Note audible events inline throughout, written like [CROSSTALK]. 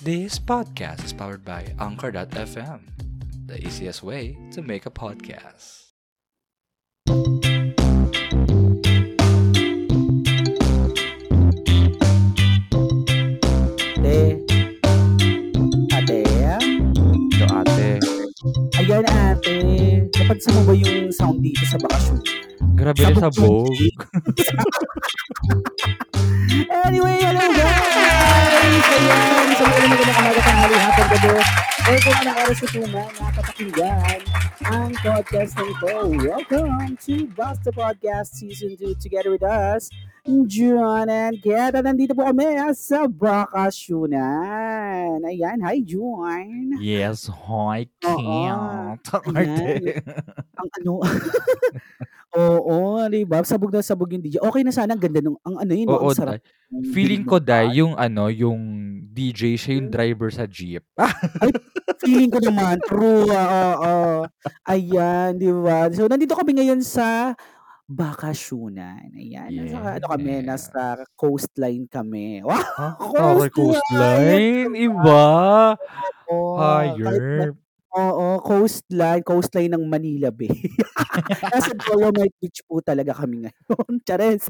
This podcast is powered by Anchor.fm, the easiest way to make a podcast. Ate. Ate. Ito ah. ate, Ayan ate. Napansin mo ba yung sound dito sa bakasyon? grabe rin sa Sabog Vogue. [LAUGHS] Anyway, hello guys! Ayan, sa mga magandang umaga tanghali hapon gabi. Eh kung anong oras ito na nakapakinggan ang podcast na ito. Welcome to Basta Podcast Season 2 together with us, John and Kat. At nandito po kami sa bakasyonan. Ayan, hi John. Yes, hi. Kat. [LAUGHS] Ang ano [LAUGHS] Oo, di ba? Sabog na sabog yung DJ. Okay na sana ang ganda nung ang ano yun? Oo, ang sarap. Feeling ko, band. yung ano, yung DJ, siya yung driver sa jeep. [LAUGHS] Feeling ko naman, true. Oo, oo. Ayan, di ba? So, nandito kami ngayon sa bakasyonan. Ayan. Nasa, ano kami, Yes. nasa coastline kami. [LAUGHS] Wow! Ah, okay, Coastline! coastline. Iba. Na, Higher. oo, coastline, coastline ng Manila Bay. [LAUGHS] Nasa Dolomite Beach po talaga kami ngayon. Chares.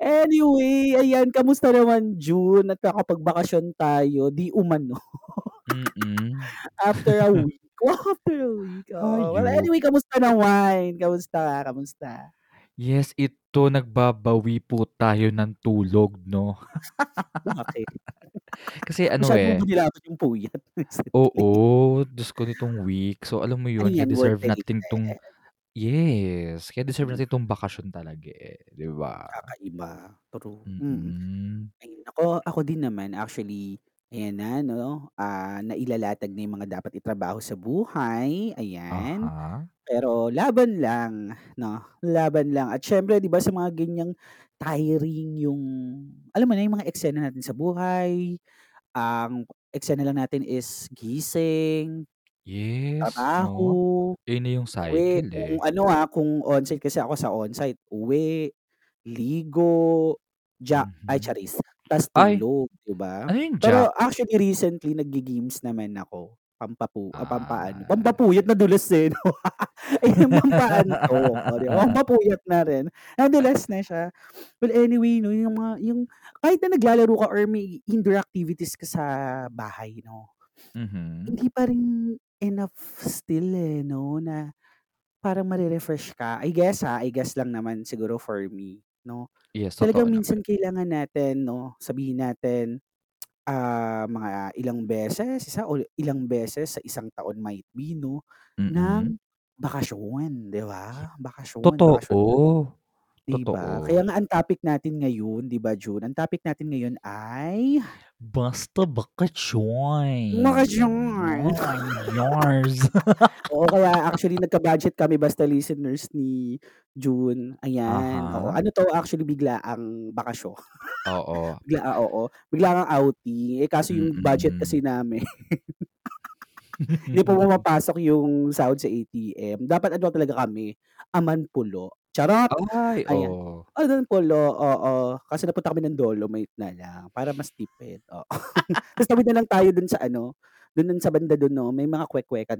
Anyway, ayan, kamusta naman June? Nagkakapagbakasyon tayo, di umano. After a [LAUGHS] week. Wow, after a week. Oh. Well, anyway, kamusta naman? Kamusta? Kamusta? Yes, ito, nagbabawi po tayo ng tulog, no? [LAUGHS] Bakit? Kasi ano Masyado eh, nilaban yung puyat. [LAUGHS] oo, Diyos ko nitong week. So, alam mo ano yun, kaya yan, deserve natin tong, yes, kaya deserve Mm, natin tong bakasyon talaga eh. Di ba? Kakaiba. True. Mm. Mm-mm. Ayun, ako, ako din naman, actually, ayan na, no? Ah, nailalatag na yung mga dapat itrabaho sa buhay. Ayan. Aha. Pero laban lang, no? Laban lang. At syempre, 'di ba sa mga ganyang tiring yung alam mo na yung mga eksena natin sa buhay, ang eksena lang natin is gising, Yes, no? trabaho, Yun na yung uwi. cycle eh. Kung ano ah, kung on-site kasi ako sa on-site, uwi, ligo, ja ay Mhm. charis, tas Ay, tulog, 'di ba? ano yung Pero Jack? actually recently naggi-games naman ako. Pampapu ah, pampaano, Ah, pampapuyat nadulas eh, no? [LAUGHS] Ayun yung oh, 'di ba? Pampapuyat na rin. Nadulas na siya. Well, anyway, no, yung mga yung kahit na naglalaro ka or may indoor activities ka sa bahay, no, mhm. hindi pa rin enough still eh, no, na parang mare-refresh ka. I guess ha, I guess lang naman siguro for me, no? Yes, Talagang naman. minsan kailangan natin, no, sabihin natin, ah, mga ilang beses, isa o ilang beses sa isang taon might be, no, Mm. ng bakasyon, 'di ba? Bakasyon, bakasyon Totoo. 'Di ba? Totoo. Kaya nga ang topic natin ngayon, 'di ba, June? Ang topic natin ngayon ay Basta bakasyon. bakasyon. Ay, yours. [LAUGHS] Oo, kaya actually nagka-budget kami basta listeners ni June. Ayan, oo. Aha. Ano 'to actually bigla ang bakasyon. Oo. [LAUGHS] Bigla ah, oo. Bigla ang outing. Eh, kaso yung budget Mm. kasi namin [LAUGHS] hindi po pumapasok yung sahod sa ATM. Dapat ano talaga kami, amanpulo. Charot! Ay, Ayan. oo. Amanpulo, oo. Kasi napunta kami ng Dolomite na lang para mas tipid, oo. [LAUGHS] Tapos tawid na lang tayo dun sa ano, dun sa banda dun 'no, may mga kwek-kwekan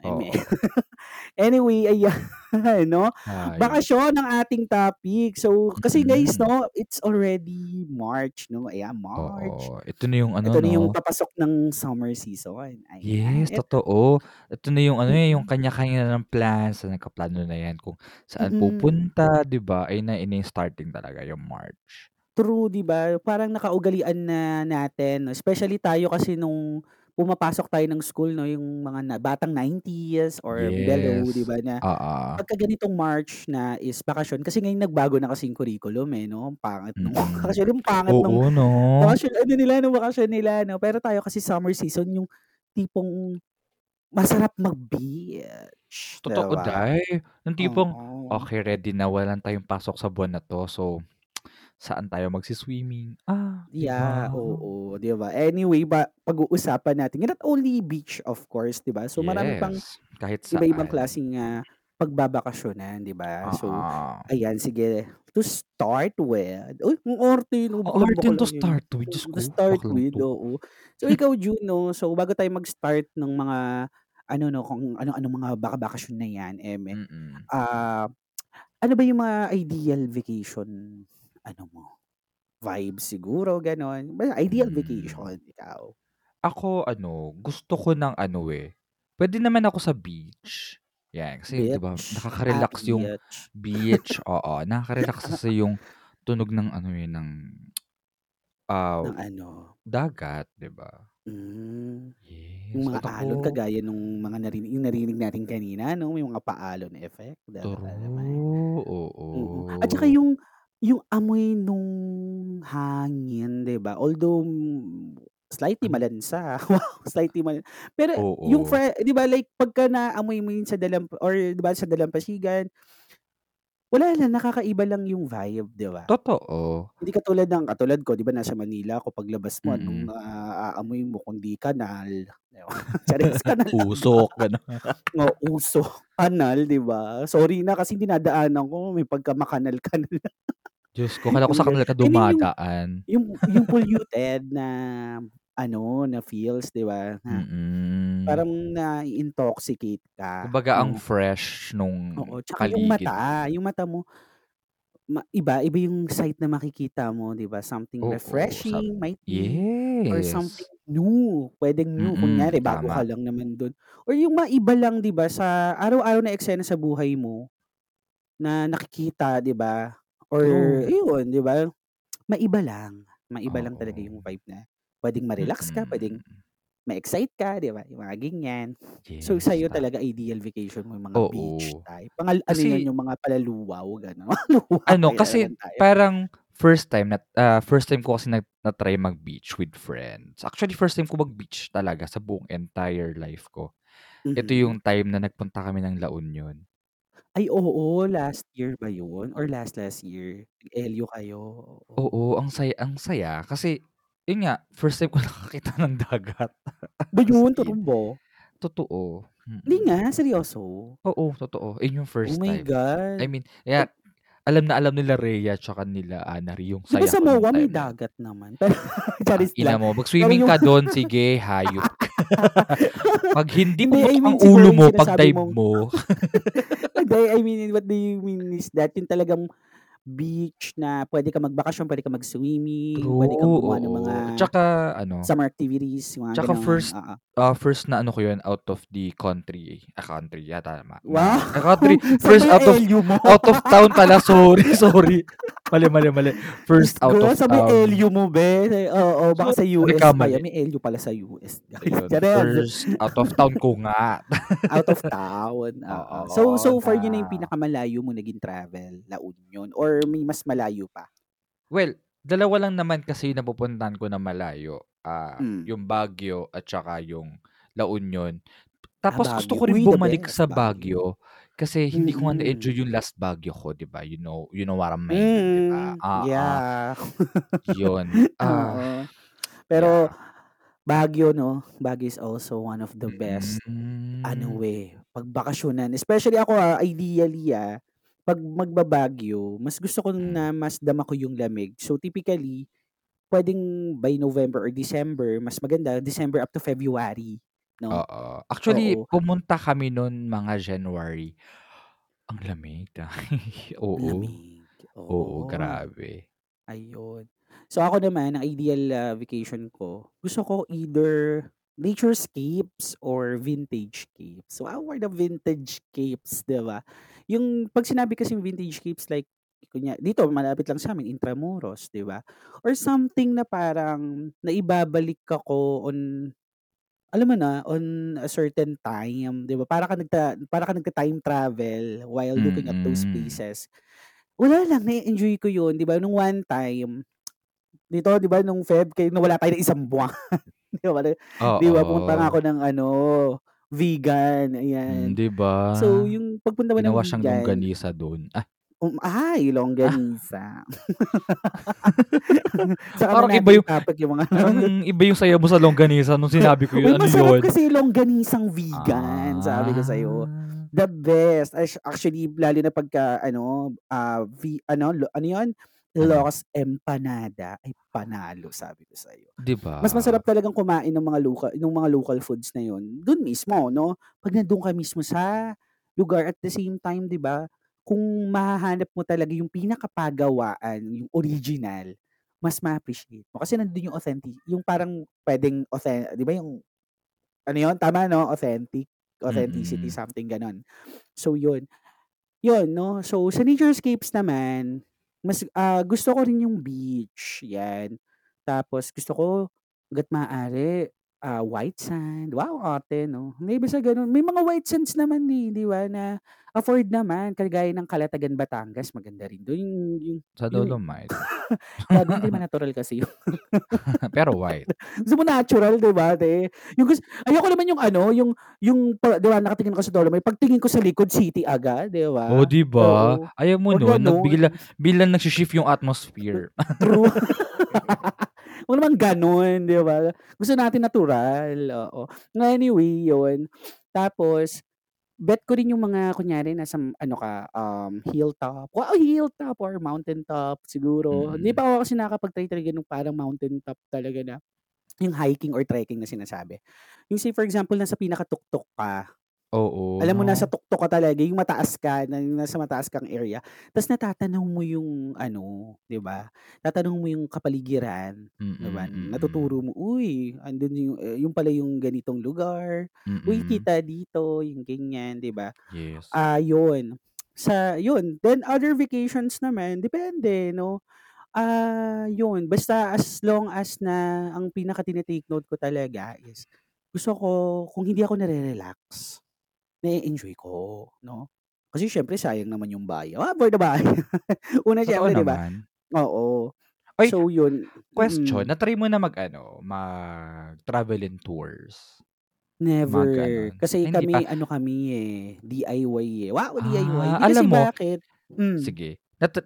mean, Oo. [LAUGHS] anyway, ayan, [LAUGHS] 'no? Hayop. Bakasyon ang ating topic. So, kasi guys, Mm. 'no, it's already March, 'no? Ayan, March. Oo. Ito na yung ano, Ito na yung no? papasok ng summer season. Ayan. Yes, totoo. Ito na yung ano eh, yung mm. kanya-kanya na ng plans na nakaplano na yan kung saan Mm. pupunta, 'di ba? Ayun na, yun na yung starting talaga, yung March. True, 'di ba? Parang nakaugalian na natin? Especially tayo kasi nung pumapasok tayo ng school, 'no, yung mga na batang 90s or below, 'di Yes. ba, na Oo. pagka ganitong March na is bakasyon kasi ngayon nagbago na kasi yung curriculum, eh, 'no? Ang pangit nung Mm. actually ang pangit nung Oo, no? bakasyon ano nila, nung bakasyon nila, 'no? Pero tayo kasi summer season yung tipong masarap mag-beach, Totoo, ba? Day. Yung tipong, Oo. okay, ready na, wala na tayong pasok sa buwan na 'to. So, saan tayo magsi-swimming? Ah, Yeah, ba? oo, 'di ba? Anyway, ba pag-uusapan natin not only beach of course, 'di ba? So marami pang Yes, kahit iba-ibang saan. klaseng, ah, pagbabakasyonan, 'di ba? So, Oo. ayan sige, to start with uy, ang walang arte to yun. start with, Diyos To start with, oo. So, ikaw June 'no, so bago tayo mag-start ng mga ano 'no, kung ano-anong mga baka-bakasyon na 'yan, Mm. ah, ano ba yung mga ideal vacation ano mo, vibes siguro gano'n? Ba ideal Hmm. vacation, ikaw? Ako ano, gusto ko ng ano, eh, puwede naman ako sa beach, 'yan. Kasi 'di ba Beach? Ah, nakaka-relax yung beach. beach, [LAUGHS] oo. Nakaka-relax kasi yung tunog ng ano, eh, ng, ah, Ng ano? dagat, 'di ba? Hmm. Yung Yes, mga at alon ako kagaya nung mga narinig yung narinig natin kanina 'no, yung mga pa-alon effect, 'di ba naman? True, Mm. At saka oo. yung yung amoy nung hangin, 'di ba? Although slightly An malansa, [LAUGHS] wow, slightly mal pero yung Oo. fre 'di ba like pagka naamoy mo yun sa dalamp or 'di ba sa dalampasigan wala lang, nakakaiba lang yung vibe, 'di ba? Totoo. Hindi katulad ng katulad ko 'di ba nasa Manila ako, paglabas mo anong Mm. naaamoy mo kundi kanal, 'di ba? [LAUGHS] Charis! Kanal lang, ba? Usok, gano'n. [LAUGHS] Oo, usok, kanal, 'di ba? Sorry na kasi dinadaanan ko may pagka makanal-kanal na. Diyos ko, akala ko sa kanal ka mean yung dumadaan. yung yung [LAUGHS] polluted na ano, na feels, 'di ba, na Mm. parang nai-intoxicate ka Kumbaga ang fresh nung Oo, tsaka yung mata, yung mata mo ma iba, iba yung sight na makikita mo, 'di ba? Something Oo, refreshing might be or something yes. new, puwedeng new, Mm, kunyari bago ka tama. lang naman dun or yung maiba lang 'di ba sa araw-araw na eksena sa buhay mo na nakikita, 'di ba? Or True. iyon, 'di ba? Maiba lang, maiba lang talaga yung vibe na puwedeng ma-relax ka, puwedeng Mm. ma-excite ka, 'di ba? Yung mga ganyan. So, Yes, sa'yo tama. talaga ideal vacation mo yung mga beach Oo. type, mga ano yun, Kasi yung mga palaluwaw, gano'n. [LAUGHS] Ano, kasi parang first time nat ah, first time ko kasi na na-try mag-beach with friends. Actually, first time ko mag-beach talaga sa buong entire life ko. Ito Mhm. yung time na nagpunta kami ng La Union. Ay, oo, last year ba yun or last last year? Nag-LU kayo, oo. Oo, ang saya ang saya kasi yun nga, first time ko [LAUGHS] nakakita ng dagat, [LAUGHS] Ba as yun, in. totoo ba? Totoo, Hindi mm. nga, seryoso? Oo, totoo. Yun yung Oh first my time. I God. mean, Ay kaya alam na alam nila Rhea tsaka nila Annary yung 'Di ba saya sa ko nung MOA may time na yun. dagat naman? Pero [LAUGHS] charis Tang-ina lang. mo, Pero mag-swimming yung ka dun, sige, hayop ka. 'Pag hindi Hindi, I pumutok ang mean siguro ulo yung mo 'pag sinasabi dive mong mo. Hindi, I mean, what do you mean is that? Yung talagang beach na puwede kang magbakasyon, puwede kang mag-swimming, puwede kang True, gumawa ng mga. Tsaka ano summer activities, yung mga tsaka gano'n, first, oo. ah, first na ano ko yun out of the country, ah, country, yeah, tama, Wow! na [LAUGHS] ah, country, [LAUGHS] first out of out of town pala, [LAUGHS] sorry, sorry. Mali, mali, mali. First out ko, of yung town. LU mo be? Oo, baka sa Sorry, US pa yan, nagkamali. may LU pala sa US. Ayun, first out of town ko nga. Out of town, oo. So Oo, so far yun na yung na pinakamalayo mo naging travel, La Union or may mas malayo pa? Well, dalawa lang naman kasi napupuntahan ko na malayo, ah, Hmm. yung Baguio at saka yung La Union. Ah, Tapos gusto Baguio. ko rin bumalik sa Baguio. Kasi hindi ko nga Mm. na-enjoy yung last Baguio ko, 'di ba? You know you know what I mean, 'di ba? Mm, Oo. yeah. Yun, [LAUGHS] ah, Oo. Pero yeah. Baguio 'no, Baguio is also one of the best ano, Mm. eh, pagbakasyonan. Especially ako, ah, ideally, ah, 'pag magba-Baguio, mas gusto ko Hmm. na masdama ko yung lamig. So typically, puwedeng by November or December, mas maganda December up to February, 'no? Oo. Actually, Oo. pumunta kami nun mga January. Ang lamig, [LAUGHS] oo. lamig, Oo, oo. grabe. Ayun. So ako naman, ang ideal, ah, vacation ko, gusto ko either naturescapes or vintagecapes. Wow, for the vintagecapes, 'di ba? Yung 'pag sinabi kasing vintagecapes like kunya dito malapit lang sa'min Intramuros, 'di ba? Or something na parang naibabalik ako on alam mo na, on a certain time, 'di ba? Para kang nagta para kang nagta-time travel while looking at those places. Wala lang, na-e-enjoy ko yun, 'di ba? Nung one time, dito 'di ba nung Feb kayo nawala tayo ng isang buwan, [LAUGHS] 'di ba? 'Di ba pumunta nga ako ng ano, Vigan, Hmm, ayan. 'di ba? So yung pagpunta mo ng Ginawa siyang longganisa dun. Ah. Um, ay, Ah. longganisa. [LAUGHS] Saka na Parang iba yung i-topic yung mga parang iba yung saya mo sa longganisa nung sinabi ko Uy, yun, ano masarap yun? kasi longganisang Vigan, sabi ko sa'yo. Ah. The best. Actually, lalo na pagka ano, ah, vi ano, ano 'yun, Ilocos Empanada, ay panalo sabi ko sa'yo. 'Di Mas masarap ba? talagang kumain ng mga loka nung mga local foods na 'yun, dun mismo 'no, 'pag nandun ka mismo sa lugar at the same time 'di ba, kung mahahanap mo talaga yung pinakapagawaan, yung original, mas ma-appreciate mo kasi nandun yung authentic yung parang puwedeng authe 'di ba yung ano 'yun, tama 'no, authentic, authenticity, Mm. something gano'n. So 'yun, 'yun 'no, so sa naturescapes naman, mas, ah, gusto ko rin yung beach, 'yan. Tapos gusto ko hangga't maaari, ah, white sand, wow ate 'no, may iba sa gano'n. May mga white sands naman, eh, 'di ba, na afford naman kagaya ng Calatagan, Batangas maganda rin dun yung yung Sa yung Dolomite. grabe [LAUGHS] hindi naman natural kasi yun. [LAUGHS] Pero white. Gusto mo natural 'di ba ate? Yung gus ayoko naman yung ano, yung yung pa 'di ba nakatingin ako sa Dolomite, pagtingin ko sa likod city agad 'di Oh, ba? 'di ba? Oo, Ayaw mo 'wag nun, nag bigla gano'n. biglang nagshi-shift yung atmosphere. True. [LAUGHS] 'Wag naman gano'n 'di ba? Gusto natin natural, oo. Anyway, 'yun. Tapos bet ko rin yung mga kunyari nasa ano ka, um, hilltop, wow hilltop or mountaintop siguro. Hindi Mm. pa ako kasi nakakapag-try talaga nung parang mountaintop talaga na yung hiking or trekking na sinasabi. Yung say for example nasa pinakatuktok ka, Oo alam mo nasa tuktok ka talaga, yung mataas ka, na yung nasa mataas kang area, ta's natatanaw mo yung ano, 'di ba? Tatanong mo yung kapaligiran, 'di ba? Mm, mm. Natuturo mo, "Uy, andun yung, eh, yun pala yung ganitong lugar. Uy, Mm. kita dito," yung ganyan, 'di ba? Yes. Ah, yun. Sa yun, then other vacations naman depende 'no, ah, yun basta as long as na ang pinaka tini-take note ko talaga is gusto ko kung hindi ako nare-relax, na-e-enjoy ko 'no. Kasi siyempre sayang naman yung baya ah, for the bayad. [LAUGHS] Una Totoo siyempre 'di ba? naman. Oo. Ay, So yun question, mm. na-try mo na mag-ano, mag-travel and tours? Mga Never. gano'n? Kasi Hindi pa? kami ano kami, eh, DIY, eh. Wow, DIY! Ah, Hindi alam kasi mo bakit hmm. sige,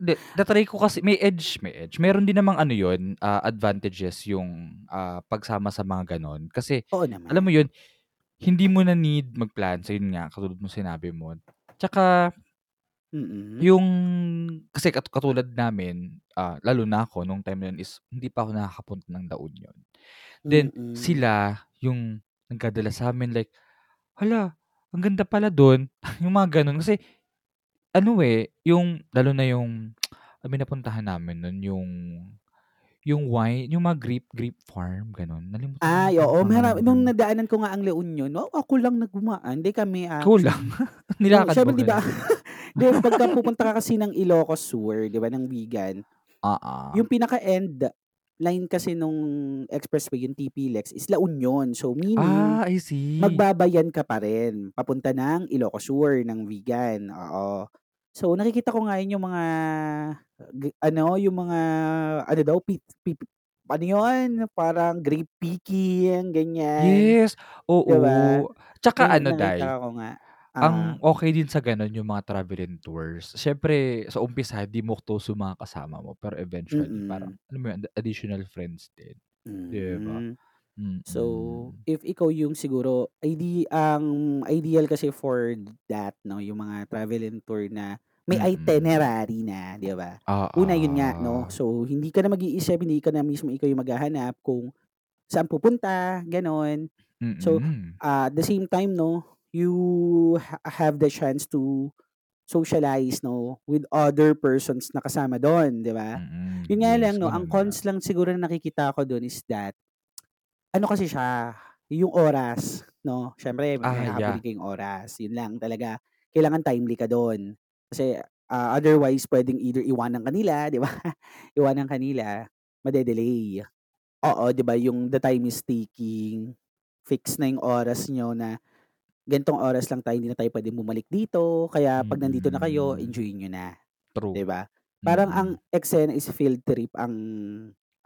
di na-try ko kasi may edge may edge. Meron din namang ano yun, ah, advantages yung, ah, pagsama sa mga gano'n. Kasi Oo alam mo naman. yun, hindi mo na need mag-plan sa yun nga, katulad nung sinabi mo. Tsaka Mm. yung kasi kat katulad namin, ah, lalo na ako nung time na yun is hindi pa ako nakakapunta ng La Union. Then Mm. sila yung nagdadala sa'min like, "Hala, ang ganda pala dun." [LAUGHS] Yung mga gano'n. Kasi ano, eh, yung lalo na yung ba yung napuntahan namin nun, yung yung wine, yung mga grape grape farm, gano'n. Nalimutan Ay, oo. Mara nung nadaanan ko nga ang La Union, wow, ako lang nag dumaan, hindi kami Ikaw lang? actually. [LAUGHS] Oo, Nilakad mo siyempre [LAUGHS] 'di ba, pagka pupunta ka kasi ng Ilocos Sur 'di ba, ng Vigan, Oo. yung pinaka-end line kasi nung expressway, yung TP-Lex is La Union. So meaning, Ah, I see. magbabayan ka pa rin papunta ng Ilocos Sur, ng Vigan, oo. So nakikita ko nga yun yung mga ano, yung mga ano daw pi pi ano yun, parang grape picking, ganyan. Yes, oo. Tsaka May ano Day, ko nga, ang uh-huh. okey din sa gano'n yung mga travel and tours. Siyempre sa umpisa di mo close yung mga kasama mo, pero eventually parang Mm. alam mo yun, additional friends din, 'di ba? So, if ikaw yung siguro ide ang ideal kasi for that 'no, yung mga travel and tour na may Mm. itinerary na, 'di ba? Una yun nga 'no, Oo. so hindi ka na mag-iisip, hindi ka na mismo ikaw yung maghahanap kung saan pupunta, gano'n. So, Mm. ah, at the same time 'no, you ha have the chance to socialize 'no, with other persons na kasama dun, 'di ba? Mm, Yun nga yes, lang 'no, ang nga. cons lang siguro na nakikita ko dun is that, ano kasi siya, yung oras 'no, siyempre may Ah, yeah. oras, yun lang talaga. Kailangan timely ka dun. Kasi, ah, otherwise puwedeng either iwanan ka nila, [LAUGHS] 'di ba? Iwanan ka nila, made-delay. Oo, 'di ba yung the time is ticking, fix na yung oras niyo na ganitong oras lang tayo, hindi na tayo puwedeng bumalik dito, kaya 'pag nandito na kayo, Mm. enjoy niyo na, True. 'di ba? Parang ang Mm. eksena is field trip ang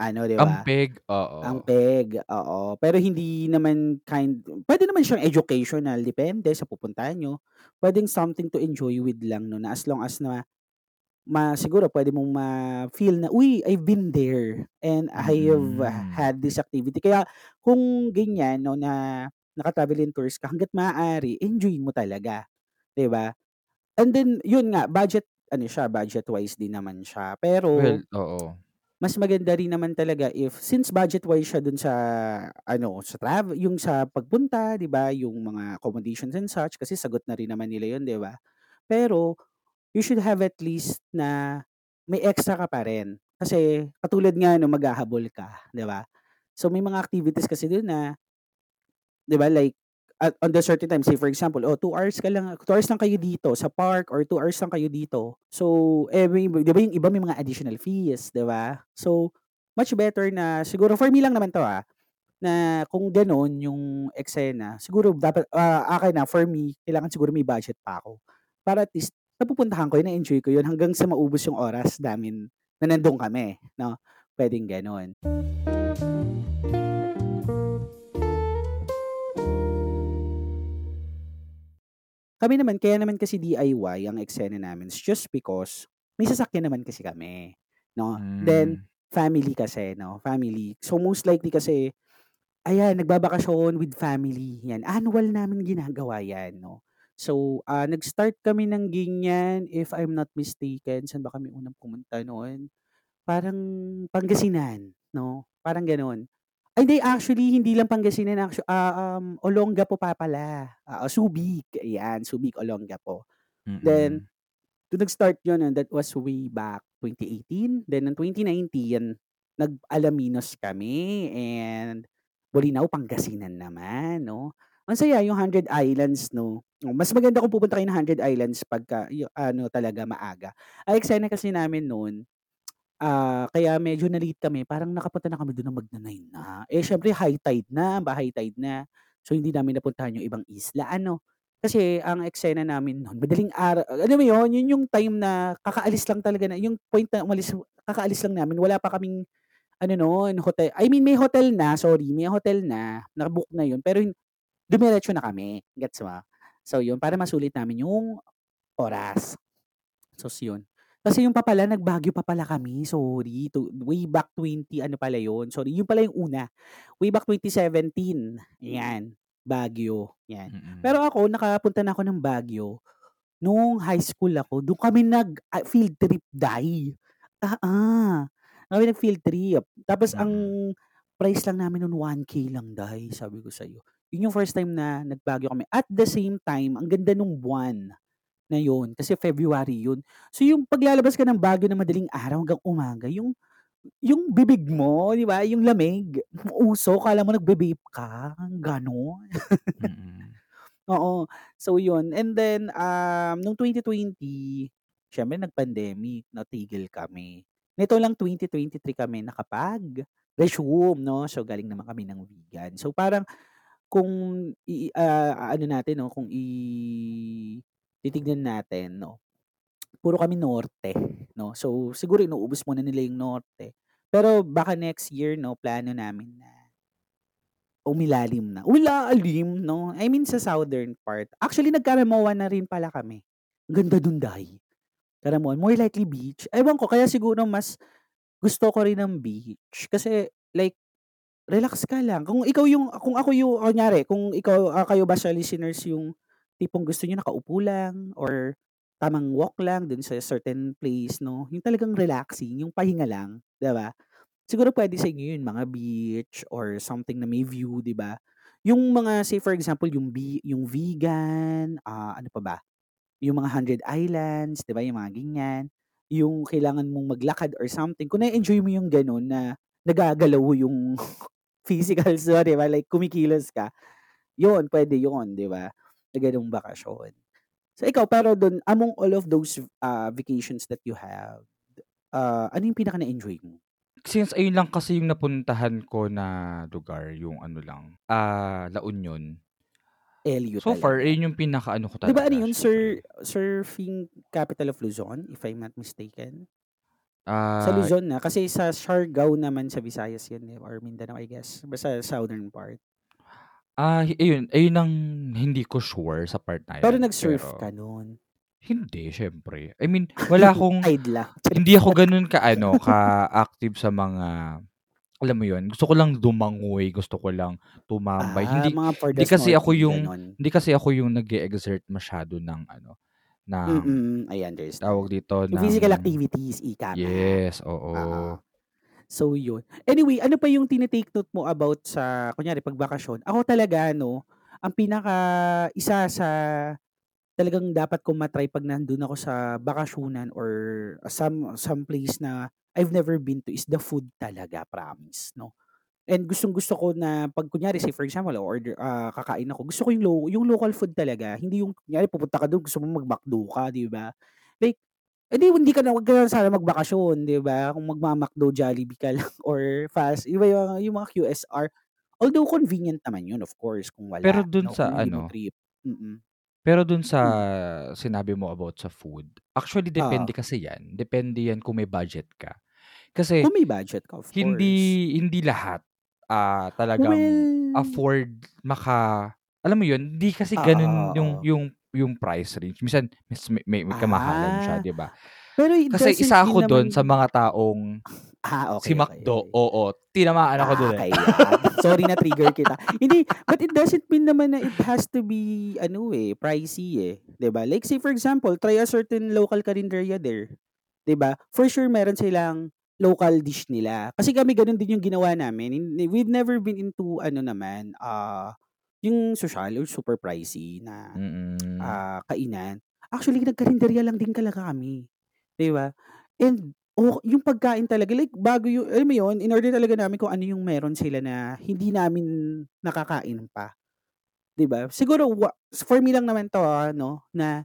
ano, 'di Ang ba? peg, Ang oo. peg, oo. Pero hindi naman kind puwede naman siyang educational, depende sa pupuntahan niyo. Puwedeng something to enjoy with lang 'no, na as long as na ma siguro puwede mong ma-feel na, "Uy, I've been there and I have Mm. had this activity." Kaya kung ganyan 'no, na naka-travel and tours ka, hangga't maaari enjoy mo talaga, 'di ba? And then yun nga budget ano siya, budget-wise din naman siya. Well, Pero oo. Mas maganda rin naman talaga if since budget-wise siya dun sa ano, sa travel yung sa pagpunta, 'di ba, yung mga accommodations and such kasi sagot na rin naman nila yun, 'di ba? Pero you should have at least na may extra ka pa rin. Kasi katulad nga nung maghahabol ka, 'di ba? So may mga activities kasi dun na 'di ba, like at on the certain time, say for example, oh 2 hours ka lang 2 hours lang kayo dito sa park or 2 hours lang kayo dito. So, eh, may 'di ba yung iba may mga additional fees, 'di ba? So, much better na siguro for me lang naman 'to, ah, na kung gano'n yung eksena, siguro dapat ah, akin, ah, for me, kailangan siguro may budget pa ako. Para at least napupuntahan ko yun, na-enjoy ko yun hanggang sa maubos yung oras namin na nandun kami, 'no? Puwedeng gano'n. Kami naman kaya naman kasi DIY ang eksena namin just because may sasakyan naman kasi kami, 'no? Then Hmm. family kasi, 'no, family. So most likely kasi ayan nagbabakasyon with family, 'yan. Annual namin ginagawa 'yan, 'no. So, ah, nag-start kami ng ganyan if I'm not mistaken, saan ba kami unang pumunta noon? Parang Pangasinan, 'no, parang gano'n. Ay hindi, actually hindi lang Pangasinan actu ah, um, Olongapo pa pala, oo, Subic, ayan, Subic, Olongapo. Then Mm. dun nag-start yun and that was way back 2018. Then ng 2019 nag-Alaminos kami and Bolinao, Pangasinan naman, 'no. Ang saya yung Hundred Islands, 'no. Mas maganda kung pupunta kayo ng Hundred Islands pagka yu ano talaga maaga. Ang eksena kasi namin nun, ah, kaya medyo na-late kami parang nakapunta na kami dun ng magna-9 na. Eh, siyempre high tide na, ba-high tide na. So, hindi namin napuntahan yung ibang isla ano, kasi ang eksena namin nun madaling ara alam mo yun, yun yung time na kakaalis lang talaga na yung point na umalis kakaalis lang namin wala pa kaming ano nun, hotel I mean may hotel na, sorry, may hotel na, naka-book na yun pero dumiretso na kami, gets mo? So yun, para masulit namin yung oras. Sus yun. Kasi yung pa pala nag-Baguio pa pala kami, sorry, to way back 20 ano pala yun, sorry, yun pala yung una. Way back 2017, ayan, Baguio, 'yan. Mm. Pero ako nakapunta na ako ng Baguio nung high school ako, dun kami nag, ah, field trip, Day. Oo, kami nag-field trip. Tapos ang Mm. price lang namin nun 1K lang, Day, sabi ko sa'yo. Yun yung first time na nag-Baguio kami. At the same time, ang ganda nung buwan na yun, kasi February yun. So yung paglalabas ka ng Baguio ng madaling araw hanggang umaga, yung yung bibig mo, 'di ba, yung lamig, usok, akala mo nagve-vape ka, gano'n. Mm. [LAUGHS] Oo, so yun. And then, um, nung 2020, siyempre nag-pandemic, natigil kami. Nito lang 2023 kami nakapag-resume, 'no. So galing naman kami ng vegan. So parang kung i ah, ano natin 'no, kung i titignan natin 'no, puro kami norte, 'no. So siguro inuubos muna nila yung norte. Pero baka next year 'no, plano namin na umilalim na. Umilalim 'no, I mean sa southern part. Actually nag-Karamoan na rin pala kami. Ganda dun, Day. Karamoan, more likely beach. Ewan ko, kaya siguro mas gusto ko rin ng beach kasi like relax ka lang. Kung ikaw yung kung ako yung kunyari kung ikaw, ah, kayo ba sa listeners yung tipong gusto niyo nakaupo lang or tamang walk lang dun sa certain place 'no, yung talagang relaxing, yung pahinga lang, 'di ba? Siguro puwede sa inyo yun, mga beach or something na may view, 'di ba? Yung mga say for example yung bi yung vegan, ah, ano pa ba? Yung mga Hundred Islands, 'di ba, yung mga ganyan. Yung kailangan mong maglakad or something, kung na-e-enjoy mo yung gano'n na nagagalaw yung [LAUGHS] physicals mo, 'di ba, like kumikilos ka, yun puwede yun, 'di ba, na gano'ng bakasyon. So ikaw, pero dun among all of those, ah, vacations that you have, ah, ano yung pinaka na-enjoy mo? Since ayun lang kasi yung napuntahan ko na lugar, yung ano lang, ah, La Union. LU So far, talaga. ayun yung pinakaano ko 'Di ba ano talaga, yun, syempre. surfing capital of Luzon, if I'm not mistaken? Sa Ah Luzon, ah, kasi sa Siargao naman sa Visayas yun, eh, or Mindanao, I guess, basta southern part. Ah, ayun, ayun ang hindi ko sure sa part na Pero yan, nag-surf pero ka nun? Hindi, siyempre. I mean, wala [LAUGHS] akong Tide lang. [LAUGHS] hindi ako gano'n ka-ano, ka-active sa mga alam mo yun, gusto ko lang lumangoy, gusto ko lang tumambay. Ah, Hindi mga for the hindi kasi ako snorkeling, yung gano'n. hindi kasi ako yung nag-e-exert masyado ng ano, ng Mm, I tawag understand. dito, Yung ng physical activities, ika nga. yes, oo. Oo. So, yun. Anyway, ano pa yung tine-take note mo about sa kunyari 'pag bakasyon? Ako talaga 'no, ang pinaka isa sa talagang dapat kong ma-try 'pag nandun ako sa bakasyonan or some some place na I've never been to is the food talaga, promise 'no. And gustong-gusto ko na 'pag kunyari say for example, order ah, kakain ako, gusto ko yung lo yung local food talaga. Hindi yung kunyari pupunta ka dun gusto mo mag-McDo ka, 'di ba? Like, eh, di hindi ka na wag ka na sana magbakasyon, 'di ba? Kung magma-McDo, Jollibee ka lang [LAUGHS] or fast iba yung yung mga QSR. Although convenient naman yun of course kung Pero wala dun 'no, sa kung hindi mo ano trip. Pero dun sa Hmm. sinabi mo about sa food, actually Oo. depende kasi yan. Depende yan kung may budget ka. Kasi Kung may budget ka, of course. hindi hindi lahat, ah, talagang Well afford maka alam mo yun, hindi kasi Oo, ganun yung oo. yung yung price range. Minsan mas may may may kamahalan siya, Ah, 'di ba? pero Kasi isa ako dun sa naman mga taong Ah, si okey, okey, McDo, okey. oo, tinamaan ako Ah, dun, eh. Sorry na-trigger kita. [LAUGHS] Hindi, but it doesn't mean naman na it has to be ano, eh, pricey, eh, 'di ba? Like say for example, try a certain local carinderia there, 'di ba? For sure meron silang local dish nila. Kasi kami ganun din yung ginawa namin. We've never been into ano naman, ah, yung sosyal or super pricey na, Mm. ah, kainan. Actually nag-karinderya lang din talaga kami, 'di ba? And o yung pagkain talaga like bago yung alam mo yun, in-order talaga namin kung ano yung meron sila na hindi namin nakakain pa, 'di ba? Siguro wa for me lang naman 'to, ah, 'no, na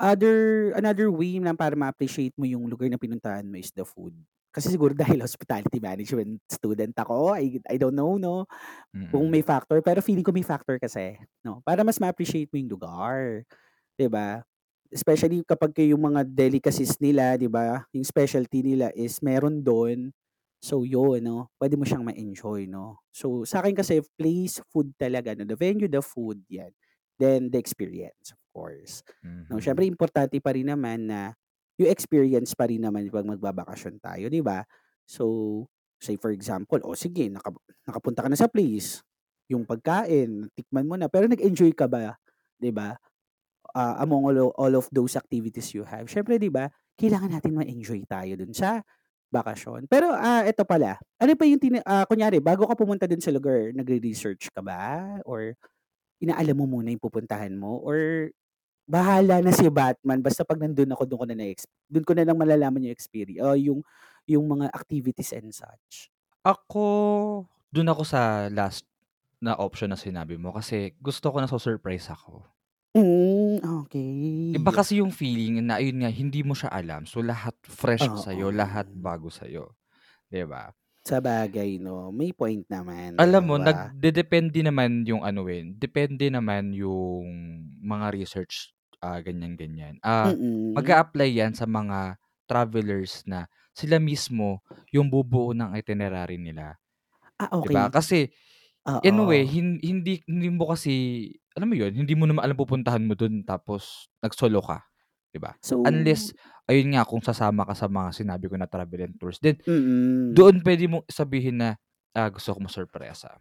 other another way na para ma-appreciate mo yung lugar na pinuntahan mo is the food. Kasi siguro dahil hospitality management student ako, I I don't know 'no, kung Mm. may factor, pero feeling ko may factor kasi 'no, para mas ma-appreciate mo yung lugar, 'di ba? Especially kapagka yung mga delicacies nila, 'di ba, yung specialty nila is meron dun. So yun 'no, puwede mo siyang ma-enjoy 'no. So sa'kin kasi place, food talaga 'no, the venue, the food, 'yan. Then the experience of course, 'no. Mhm. Siyempre importante pa rin naman na yung experience pa rin naman 'pag magbabakasyon tayo, 'di ba? So, say for example, o sige naka nakapunta ka na sa place, yung pagkain tikman mo na, pero nag-enjoy ka ba, 'di ba? Ah, among all all of those activities you have. Siyempre 'di ba, kailangan natin ma-enjoy tayo dun sa bakasyon. Pero, ah, eto pala, ano pa yung tina ah, kunyari bago ka pumunta dun sa lugar, nagre-research ka ba or inaalam mo muna yung pupuntahan mo or bahala na si Batman basta 'pag nandun ako dun ko na na-ex dun ko na lang malalaman yung experi o yung yung mga activities and such? Ako, dun ako sa last na option na sinabi mo kasi gusto ko nasu-surprise ako. Hmm, Iba okey. kasi yung feeling na ayun nga, hindi mo siya alam. So, lahat fresh sa'yo, lahat Oo. bago sa'yo, 'di ba? Sabagay 'no, may point naman, Alam mo ba? nagdedepende naman yung ano, eh, depende naman yung mga research, ah, ganyan-ganyan. Ah, Mm. mag-a-apply yan sa mga travelers na sila mismo yung bubuo ng itinerary nila, Ah, 'di ba? okey. Kasi in a way Oo. hin hindi hindi mo kasi alam mo yun, hindi mo naman alam pupuntahan mo dun tapos nag-solo ka, 'di ba? So Unless ayun nga, kung sasama ka sa mga sinabi ko na travel and tours, then Mm. doon puwede mong sabihin na, ah, gusto ko masorpresa.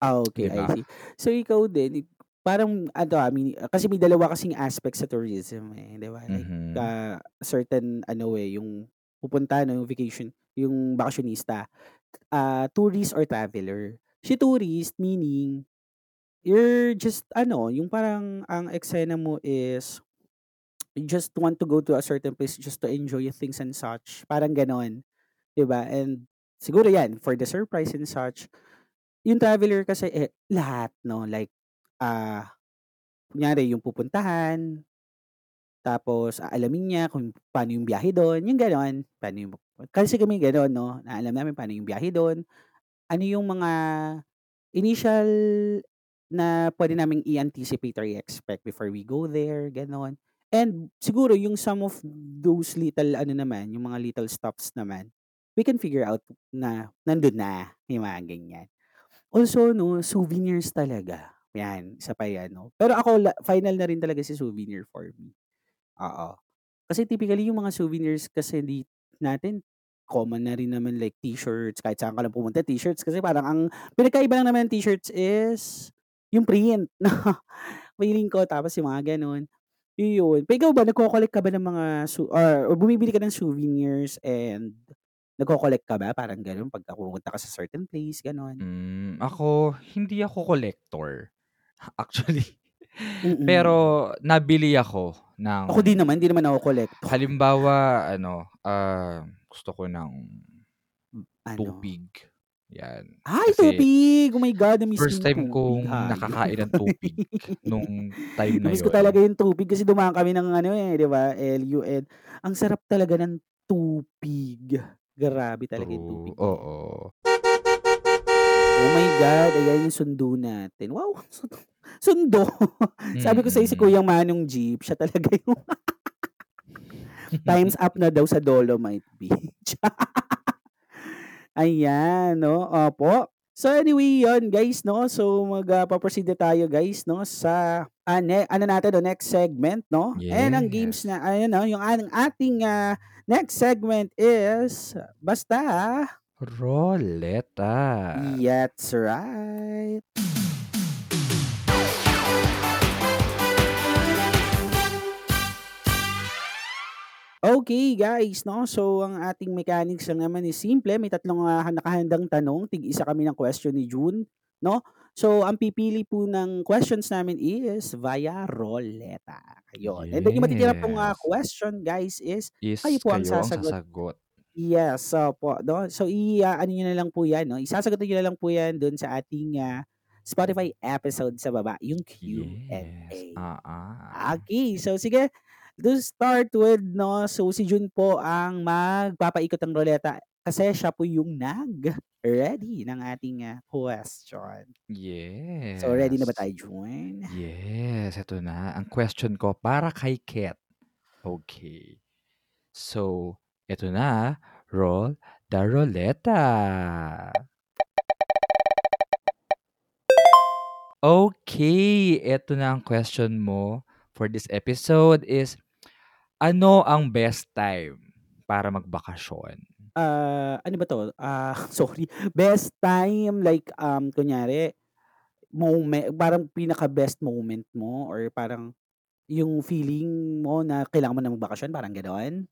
Ah, okey, 'Di I ba? see. So, ikaw din parang ano, ah, mini kasi may dalawa kasing aspect sa tourism, eh, 'di ba? Like, Mhm. ah, certain ano, eh, yung pupuntahan o yung vacation, yung bakasyonista, ah, tourist or traveler. Si tourist meaning, you're just ano, yung parang ang eksena mo is you just want to go to a certain place just to enjoy things and such, parang gano'n, 'di ba? And siguro 'yan for the surprise and such. Yung traveler kasi, eh, lahat 'no, like, ah, kunyari yung pupuntahan tapos aalamin niya kung paano yung biyahe dun, yung gano'n. Paano yung kasi kami gano'n 'no, na alam namin paano yung biyahe dun, ano yung mga initial na puwede naming i-anticipate or i-expect before we go there, gano'n. And siguro yung some of those little ano naman, yung mga little stops naman, we can figure out na nandun na, yung mga ganyan. Also 'no, souvenirs talaga, 'yan, isa pa 'yan 'no. Pero ako la final na rin talaga si souvenir for me, oo. Kasi typically yung mga souvenirs kasi di natin common na rin naman like t-shirts, kahit saan ka lang pumunta t-shirts kasi parang ang pinagkaiba lang naman ng t-shirts is yung print [LAUGHS] feeling ko tapos yung mga gano'n, yun. Pero ikaw ba nagko-collect ka ba ng mga su or bumibili ka ng souvenirs and nagko-collect ka ba parang gano'n pagka pumupunta ka sa certain place, gano'n? Hmm, ako hindi ako collector, [LAUGHS] actually. Mm. Pero nabili ako Ako ng din naman, hindi naman ako collector. halimbawa ano, ah, gusto ko ng ano? tupig, 'yan. Ay, Kasi tupig! Oh my God, na-miss ko first yung time tupig, kong hayop. nakakain ng tupig [LAUGHS] nung time na Na-miss ko yun. talaga yung tupig kasi dumaan kami ng ano, eh, 'di ba, LU and ang sarap talaga ng tupig. Grabe talaga yung True, nila. oo. Oh my God, ayan yung sundo natin. Wow, [LAUGHS] sundo sundo. Sabi ko sa'yo si. Kuyang Manong Jeep, siya talaga yung [LAUGHS] times up na daw sa Dolomite Beach. [LAUGHS] Ayan 'no, opo. So anyway, yun guys 'no, so mag, ah, na tayo guys 'no sa, ah, ne ano natin 'no, next segment 'no, and ang games Yes. na ayan 'no, yung ang ating, ah, next segment is basta Roleta. That's right. Okay guys 'no, so ang ating mechanics lang naman is simple, may tatlong, ah, nakahandang tanong, tig-isa kami ng question ni June 'no. So ang pipili po ng questions namin is via roleta, ayun. And then yung matitira pong, Yes. question guys is kayo Is po ang kayo ang sasagot. sasagot. Yes, opo 'no. So i-aano niyo na lang po 'yan 'no, isasagutin niyo na lang po 'yan dun sa ating, ah, Spotify episode sa baba, yung Yes, Q&A. oo. Okey, so sige, to start with 'no, so si June po ang magpapaikot ng roleta kasi siya po yung nag-ready ng ating, ah, question. So ready na ba Yes. tayo, June? Yes, eto na ang question ko para kay Ket. Okay. So, eto na, roll the roleta. Okay, eto na ang question mo for this episode is, ano ang best time para magbakasyon? Ah, ano ba 'to, ah, [LAUGHS] sorry, best time like, um, kunyari mome parang pinaka-best moment mo or parang yung feeling mo na kailangan mo na magbakasyon, parang gano'n?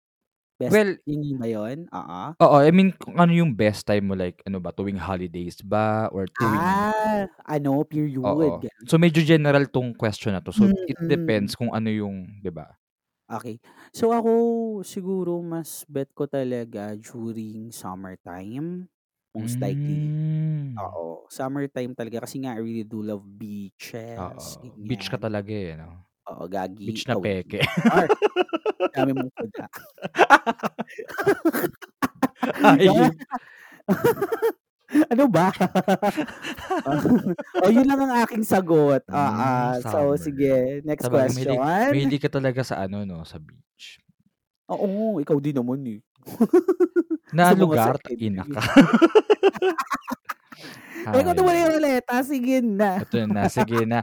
Best Well yun ba yun? Oo. Oo, I mean kung ano yung best time mo like ano ba, tuwing holidays ba or tuwing Ah, ano period, Oo. So medyo general 'tong question na 'to. So it Mm. depends kung ano yung 'di ba? Okey. So ako siguro mas bet ko talaga during summertime, most likely. Hmm. Oo, summertime talaga kasi nga I really do love beaches, Oo, beach ka ganyan. talaga, eh, 'no? Oo, gagi Beach na ikaw din. peke. Char! [LAUGHS] Dami mong kuda. Ano ba? [LAUGHS] Oh, yun lang ang aking sagot, oo. Hmm, So sige, next mahilig question. mahilig ka talaga sa ano 'no, sa beach. Oo, ikaw din naman, eh. Na Sa lugar? sakit, Ina eh. ka. Paikutin mo na yung Hayop. roleta, sige na. Eto na, sige na.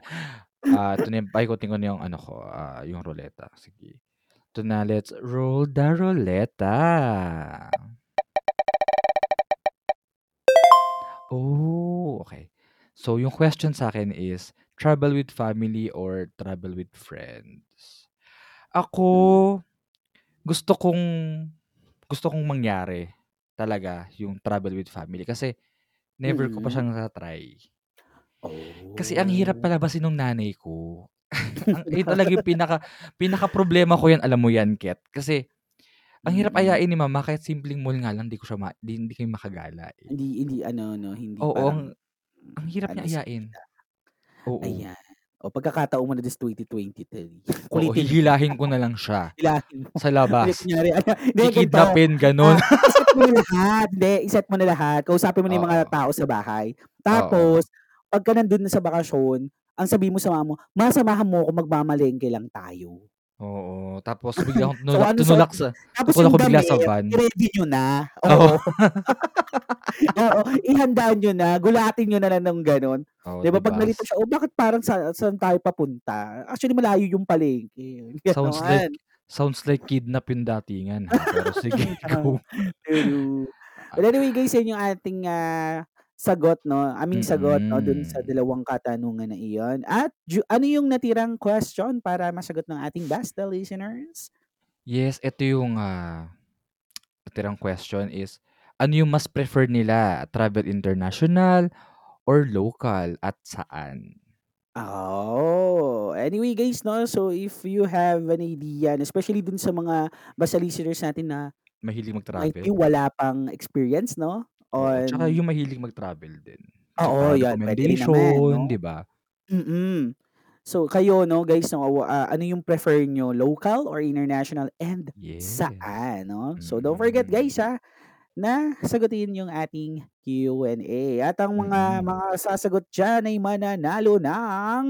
Ah, ito na yung paikutin ko na yung ano ko, ah, yung roleta, sige. Ito na, let's roll the roleta. Oh, okey. So yung question sa'kin is, travel with family or travel with friends? Ako, gusto kong gusto kong mangyari talaga yung travel with family kasi never ko pa Mm. siyang na-try. Kasi ang hirap Oh. palabasin nung nanay ko. [LAUGHS] Ang yun talaga yung pinaka pinakaproblema ko yan, alam mo yan, Ket. Kasi ang hirap Mm. ayain ni mama kahit simpleng mall nga lang 'di ko siya ma 'di hindi kami makagala, eh. Hindi hindi ano 'no, hindi Oo, ang parang, ang hirap ano niya ayain. Oo. Ayan. Oh, pagkakataon mo na this 2023, [LAUGHS] Oo, kulitin mo hihilahin ko na lang siya [LAUGHS] Hilahin mo. sa Hindi labas. kunyari ano, hindi ganito, Kikidnapin, ah, i-set mo na lahat, hindi, i-set mo na lahat, kausapin mo na yung mga Oo. tao sa bahay. Oo. Tapos pagka nandun na sa bakasyon, ang sabihin mo sa mama mo, "Ma, samahan mo ako, magmamalengke lang tayo." Oo, tapos [LAUGHS] bigla akong So tinulak ano mo sa tapos tutulak yung ako bigla sa van. i-ready niyo na, Oo. oo. [LAUGHS] Oo, ihanda niyo na, gulatin niyo na lang ng gano'n. Oh, 'Di 'di ba 'pag nalito siya, "Oh, bakit parang sa saan tayo papunta?" Actually malayo yung palengke, Sounds like. Sounds like kidnap yung datingan, pero [LAUGHS] sige go. But anyway guys, yan yung ating, ah, sagot 'no, aming sagot 'no, dun sa Mm. dalawang katanungan na iyon at ju ano yung natirang question para masagot ng ating basta listeners? Yes, eto yung, ah, natirang question is, ano yung mas prefer nila, travel international or local at saan? Oh, anyway guys 'no, so if you have an idea especially dun sa mga basta listeners natin na Mahilig mag-travel? wala pang experience 'no, Oo, tsaka on yung mahilig mag-travel din. Kasi Oo, para yan puwede rin naman recommendation, 'di 'no. ba? Mm. So kayo 'no guys 'no, wa ah, ano yung prefer niyo, local or international and Yes. saan 'no? So don't forget guys, Mm. ah, na sagutin yung ating Q&A at ang mga Mm. mga sasagot diyan ay mananalo ng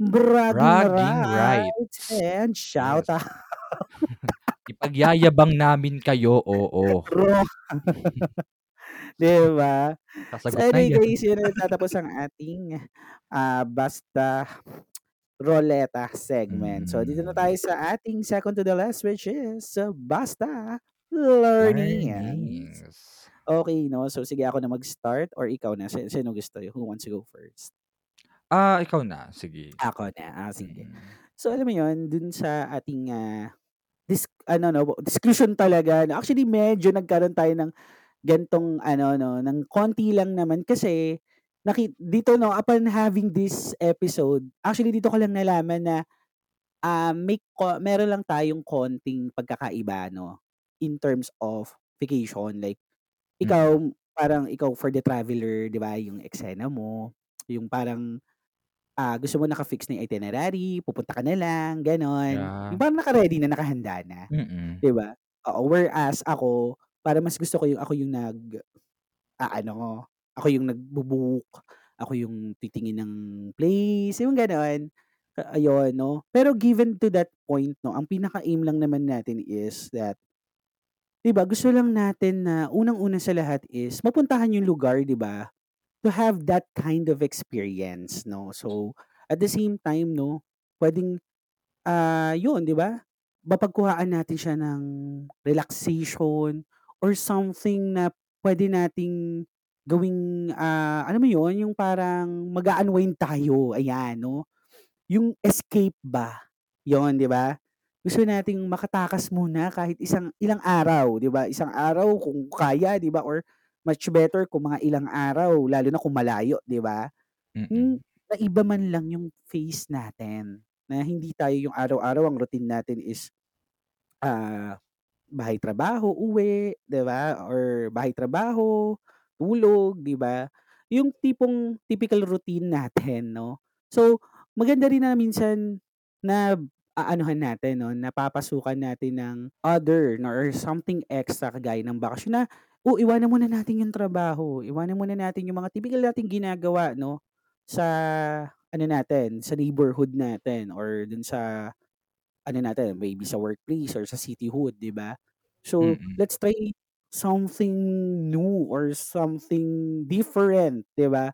bragging Bragging rights rights. and Yes. shoutout. [LAUGHS] Ipagyayabang namin kayo, oo. [LAUGHS] True. [LAUGHS] 'Di [LAUGHS] ba? So Sasagot na anyway yan. guys, yun na nagtatapos ang ating, ah, basta roleta segment. So dito na Mm. tayo sa ating second to the last which is basta learnings. Learnings. Okey 'no, so sige ako na mag-start or ikaw na, si sino gusto, who wants to go first? Ah, ikaw na, sige. Ako na, ah, sige. Mm. So alam mo yun, dun sa ating, ah, dis ano 'no, diskusyon talaga na actually medyo nagkaroon tayo ng gan'tong ano 'no, ng konti lang naman kasi naki dito 'no, upon having this episode, actually dito ko lang nalaman na, ah, may ko meron lang tayong konting pagkakaiba 'no, in terms of vacation. Like ikaw, Mm. parang ikaw for the traveler 'di ba, yung eksena mo, yung parang, ah, gusto mo naka-fix na yung itinerary, pupunta ka na lang gano'n. Yung Yeah. parang naka-ready na, nakahanda na, Mm. 'di ba? Oo, whereas ako, parang mas gusto ko yung ako yung nag-aano, ako yung nagbo-book, ako yung titingin ng place, yung gano'n. Ah, ayun 'no. Pero given to that point 'no, ang pinaka-aim lang naman natin is that 'di ba, gusto lang natin na unang-una sa lahat is mapuntahan yung lugar 'di ba, to have that kind of experience 'no. So, at the same time 'no, puwedeng, ah, yun 'di ba, mapagkuhaan natin siya ng relaxation or something na puwede nating gawing, ah, alam mo yun, yung parang mag-a-unwind tayo, ayan 'no. Yung escape ba, yun 'di ba? Gusto nating makatakas muna kahit isang ilang araw 'di ba, isang araw kung kaya 'di ba or much better kung mga ilang araw lalo na kung malayo 'di ba? Mm. maiba man lang yung face natin, na hindi tayo yung araw-araw ang routine natin is, ah, bahay, trabaho, uwi 'di ba, or bahay, trabaho, tulog 'di ba? Yung tipong typical routine natin 'no. So, maganda rin na minsan na aanuhan natin 'no, napapasukan natin ng other no or something extra kagaya ng bakasyon na, oh, iwanan muna natin yung trabaho, iwanan muna natin yung mga tipikal nating ginagawa 'no, sa ano natin, sa neighborhood natin or dun sa ano natin, maybe sa workplace or sa cityhood 'di ba? So, Mm. let's try something new or something different 'di ba?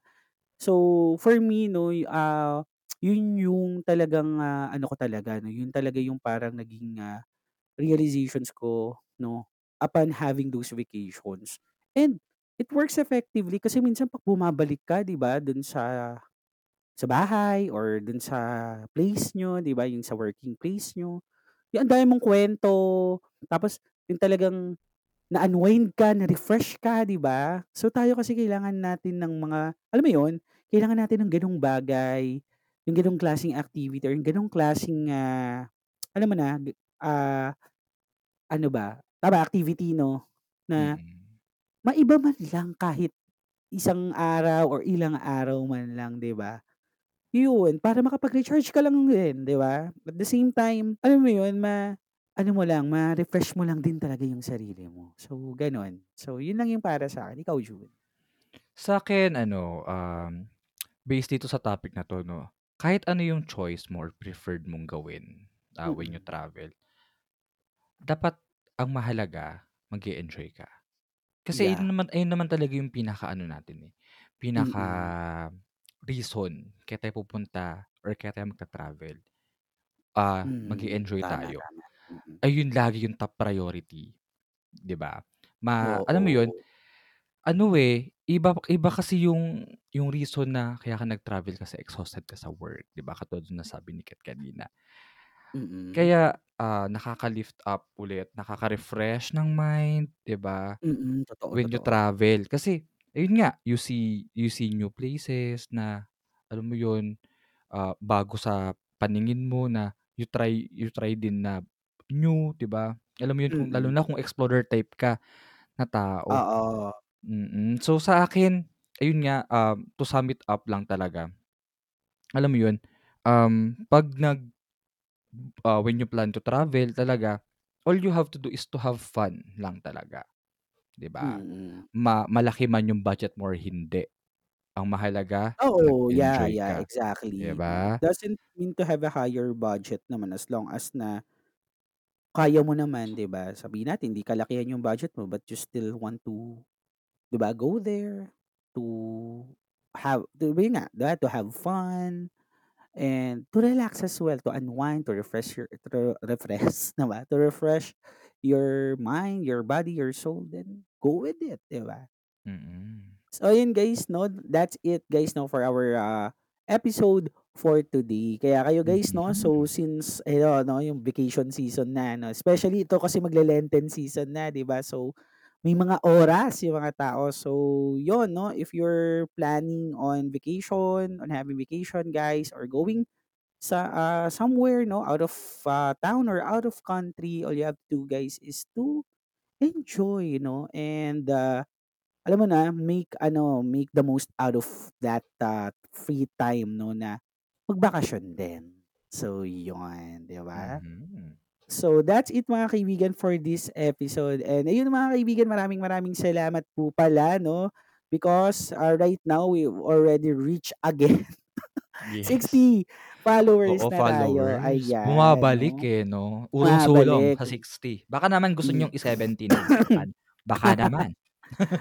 So, for me 'no, ah, yun yung talagang, ah, ano ko talaga 'no, yun talaga yung parang naging, ah, realizations ko 'no, upon having those vacations. And it works effectively kasi minsan 'pag bumabalik ka 'di ba, dun sa sa bahay or dun sa place niyo 'di ba, yung sa working place niyo, yung ang dami mong kuwento, tapos yung talagang na-unwind ka, na-refresh ka 'di ba? So, tayo kasi kailangan natin ng mga alam mo yun, kailangan natin ng gano'ng bagay, yung gano'ng klaseng activity or yung gano'ng klaseng, ah, alam mo na, ah, ano ba, tama activity 'no, na Mm. maiba man lang kahit isang araw or ilang araw man lang 'di ba? Yun, para makapag-recharge ka lang din 'di ba? At the same time, alam mo yun, ma-ano mo lang, ma-refresh mo lang din talaga yung sarili mo. So, gano'n. So, yun lang yung para sa'kin, ikaw Jun? Sa'kin ano, um, based dito sa topic na 'to 'no, kahit ano yung choice mo or preferred mong gawin, ah, when you travel dapat ang mahalaga mag-e-enjoy ka. Kasi Yeah. yun naman ayun naman talaga yung pinaka-ano natin, eh, Mm. Pinaka-reason kaya tayo pupunta or kaya tayo magta-travel. Ah, Mm, mag-e-enjoy tama, tayo. tama. Mm. ayun lagi yung top priority, 'di ba? Ma alam mo yun, Oo. ano, eh, iba iba kasi yung yung reason na kaya ka nag-travel kasi exhausted ka sa work, 'di ba? Katulad ng nasabi ni Kat kanina. Mm. Kaya, ah, nakaka-lift up ulit, nakaka-refresh ng mind, 'di ba? Mm, totoo, When you totoo. travel kasi ayun nga, you see you see new places na alam mo yun, ah, bago sa paningin mo na you try you try din na new, 'di ba? Alam mo yun kung lalo Mm. na kung explorer type ka na tao. Oo. Mm. So, sa akin, ayun nga, um, to sum it up lang talaga alam mo yun, um, 'pag nag ah, when you plan to travel talaga, all you have to do is to have fun lang talaga, 'di ba? Mm. Ma malaki man yung budget mo or hindi, ang mahalaga Oo, yeah, nag-enjoy yeah, ka, 'di exactly ba? doesn't mean to have a higher budget naman as long as na kaya mo naman, 'di ba? Sabihin natin hindi kalakihan yung budget mo but you still want to, 'di ba, go there to have to yun nga, 'di ba, to have fun and to relax as well, to unwind, to refresh your to refresh, [LAUGHS] 'di ba? To refresh your mind, your body, your soul, then go with it, 'di ba? Mm. So, ayun guys 'no, that's it guys 'no for our, ah, episode for today. Kaya kayo guys 'no, so since ayun 'no, yung vacation season na 'no, especially ito kasi magle-Lenten season na, 'di ba? So, may mga oras yung mga tao. So, yun 'no, if you're planning on vacation, on having vacation guys or going sa, ah, somewhere 'no, out of, ah, town or out of country, all you have to do guys is to enjoy 'no and, ah, alam mo na, make ano, make the most out of that, ah, free time 'no, na magbakasyon din. So, yun, 'di ba? Mhm. So, that's it mga kaibigan for this episode and ayun mga kaibigan, maraming maraming salamat po pala 'no, because, ah, right now we've already reached again [LAUGHS] Yes. 60 followers Oo, na tayo, followers. ayan Bumabalik, 'no. eh, 'no? Urong-sulong Bumabalik. sa 60. Baka naman gusto Ye niyong i-70 na. Baka [LAUGHS] naman.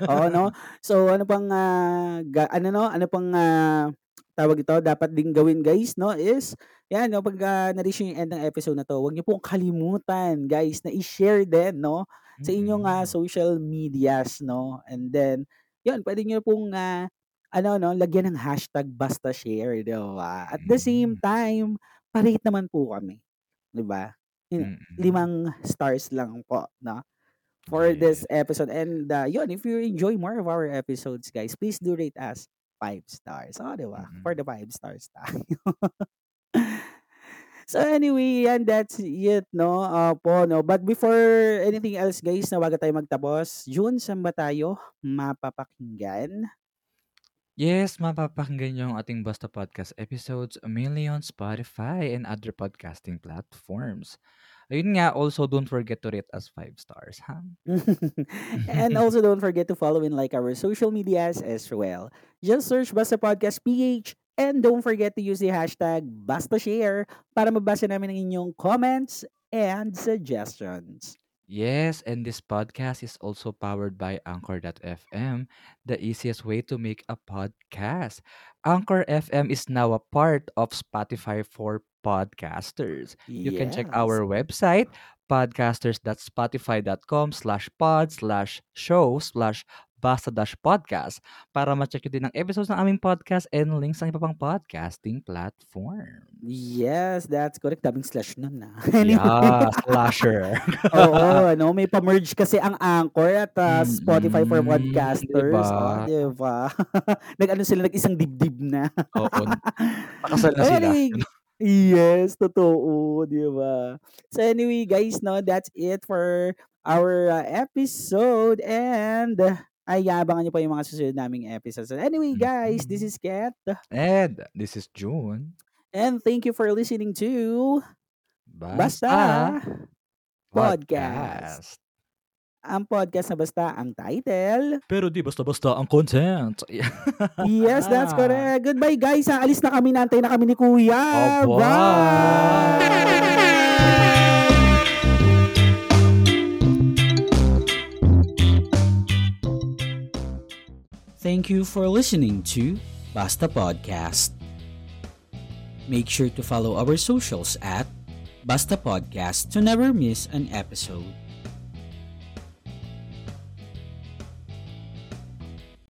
Oo 'no. [LAUGHS] So, ano pang, ah, ga ano 'no, ano pang, ah, tawag dito, dapat ding gawin guys 'no, is 'yan 'no, 'pag, ah, na-reach niyo yung end ng episode na 'to, 'wag niyo pong kalimutan guys na i-share din 'no, sa inyong, ah, Mm. social medias 'no. And then, yun puwede niyo pong, ah, ano 'no, lagyan ng hashtag basta share, 'di ba? At the same Mm. time, pa-rate naman po kami, 'di ba? Mm. 5 stars lang po 'no, for this Yes. episode and, ah, yun, if you enjoy more of our episodes guys, please do rate us 5 stars. Oh, 'di ba? For Mm. the 5 stars tayo. [LAUGHS] So, anyway, yan, that's it 'no, opo 'no. But before anything else guys 'no, bago tayo magtapos, June, saan ba tayo mapapakinggan? Yes, mapapakinggan niyo ang ating Basta Podcast episodes mainly on Spotify and other podcasting platforms. Ayun nga, also don't forget to rate us 5 stars, ha? [LAUGHS] And also don't forget to follow and like our social medias as well. Just search Basta Podcast PH and don't forget to use the hashtag BastaShare para mabasa namin ang inyong comments and suggestions. Yes, and this podcast is also powered by Anchor.fm, the easiest way to make a podcast. Anchor FM is now a part of Spotify for podcasters. You can check Yes. our website, podcasters.spotify.com/pod/show/basta-podcast para ma-check din ang episodes ng aming podcast and links ng iba pang podcasting platforms. Yes, that's correct. Daming slash nun, ah. [LAUGHS] Anyway. Yeah, slasher. [LAUGHS] Oo, ano, may pa-merge kasi ang Anchor at, ah, Spotify for Mm, 'di podcasters. Oh, ba? 'di ba? Nag-ano sila, nag-isang dibdib na. Oo, [LAUGHS] pakasal na Oh, sila. yes, totoo, 'di ba? So, anyway guys 'no, that's it for our, ah, episode and ay abangan niyo pa yung mga susunod naming episodes. So, anyway guys, this Mhm. is Ket. And this is June. And thank you for listening to Basta Basta Podcast. Podcast. Ang podcast na basta ang title. Pero di basta-basta ang content. [LAUGHS] Yes, that's correct. Goodbye guys, aalis na kami, inaantay na kami ni kuya. Aba. Bye! Thank you for listening to Basta Podcast. Make sure to follow our socials at Basta Podcast to never miss an episode.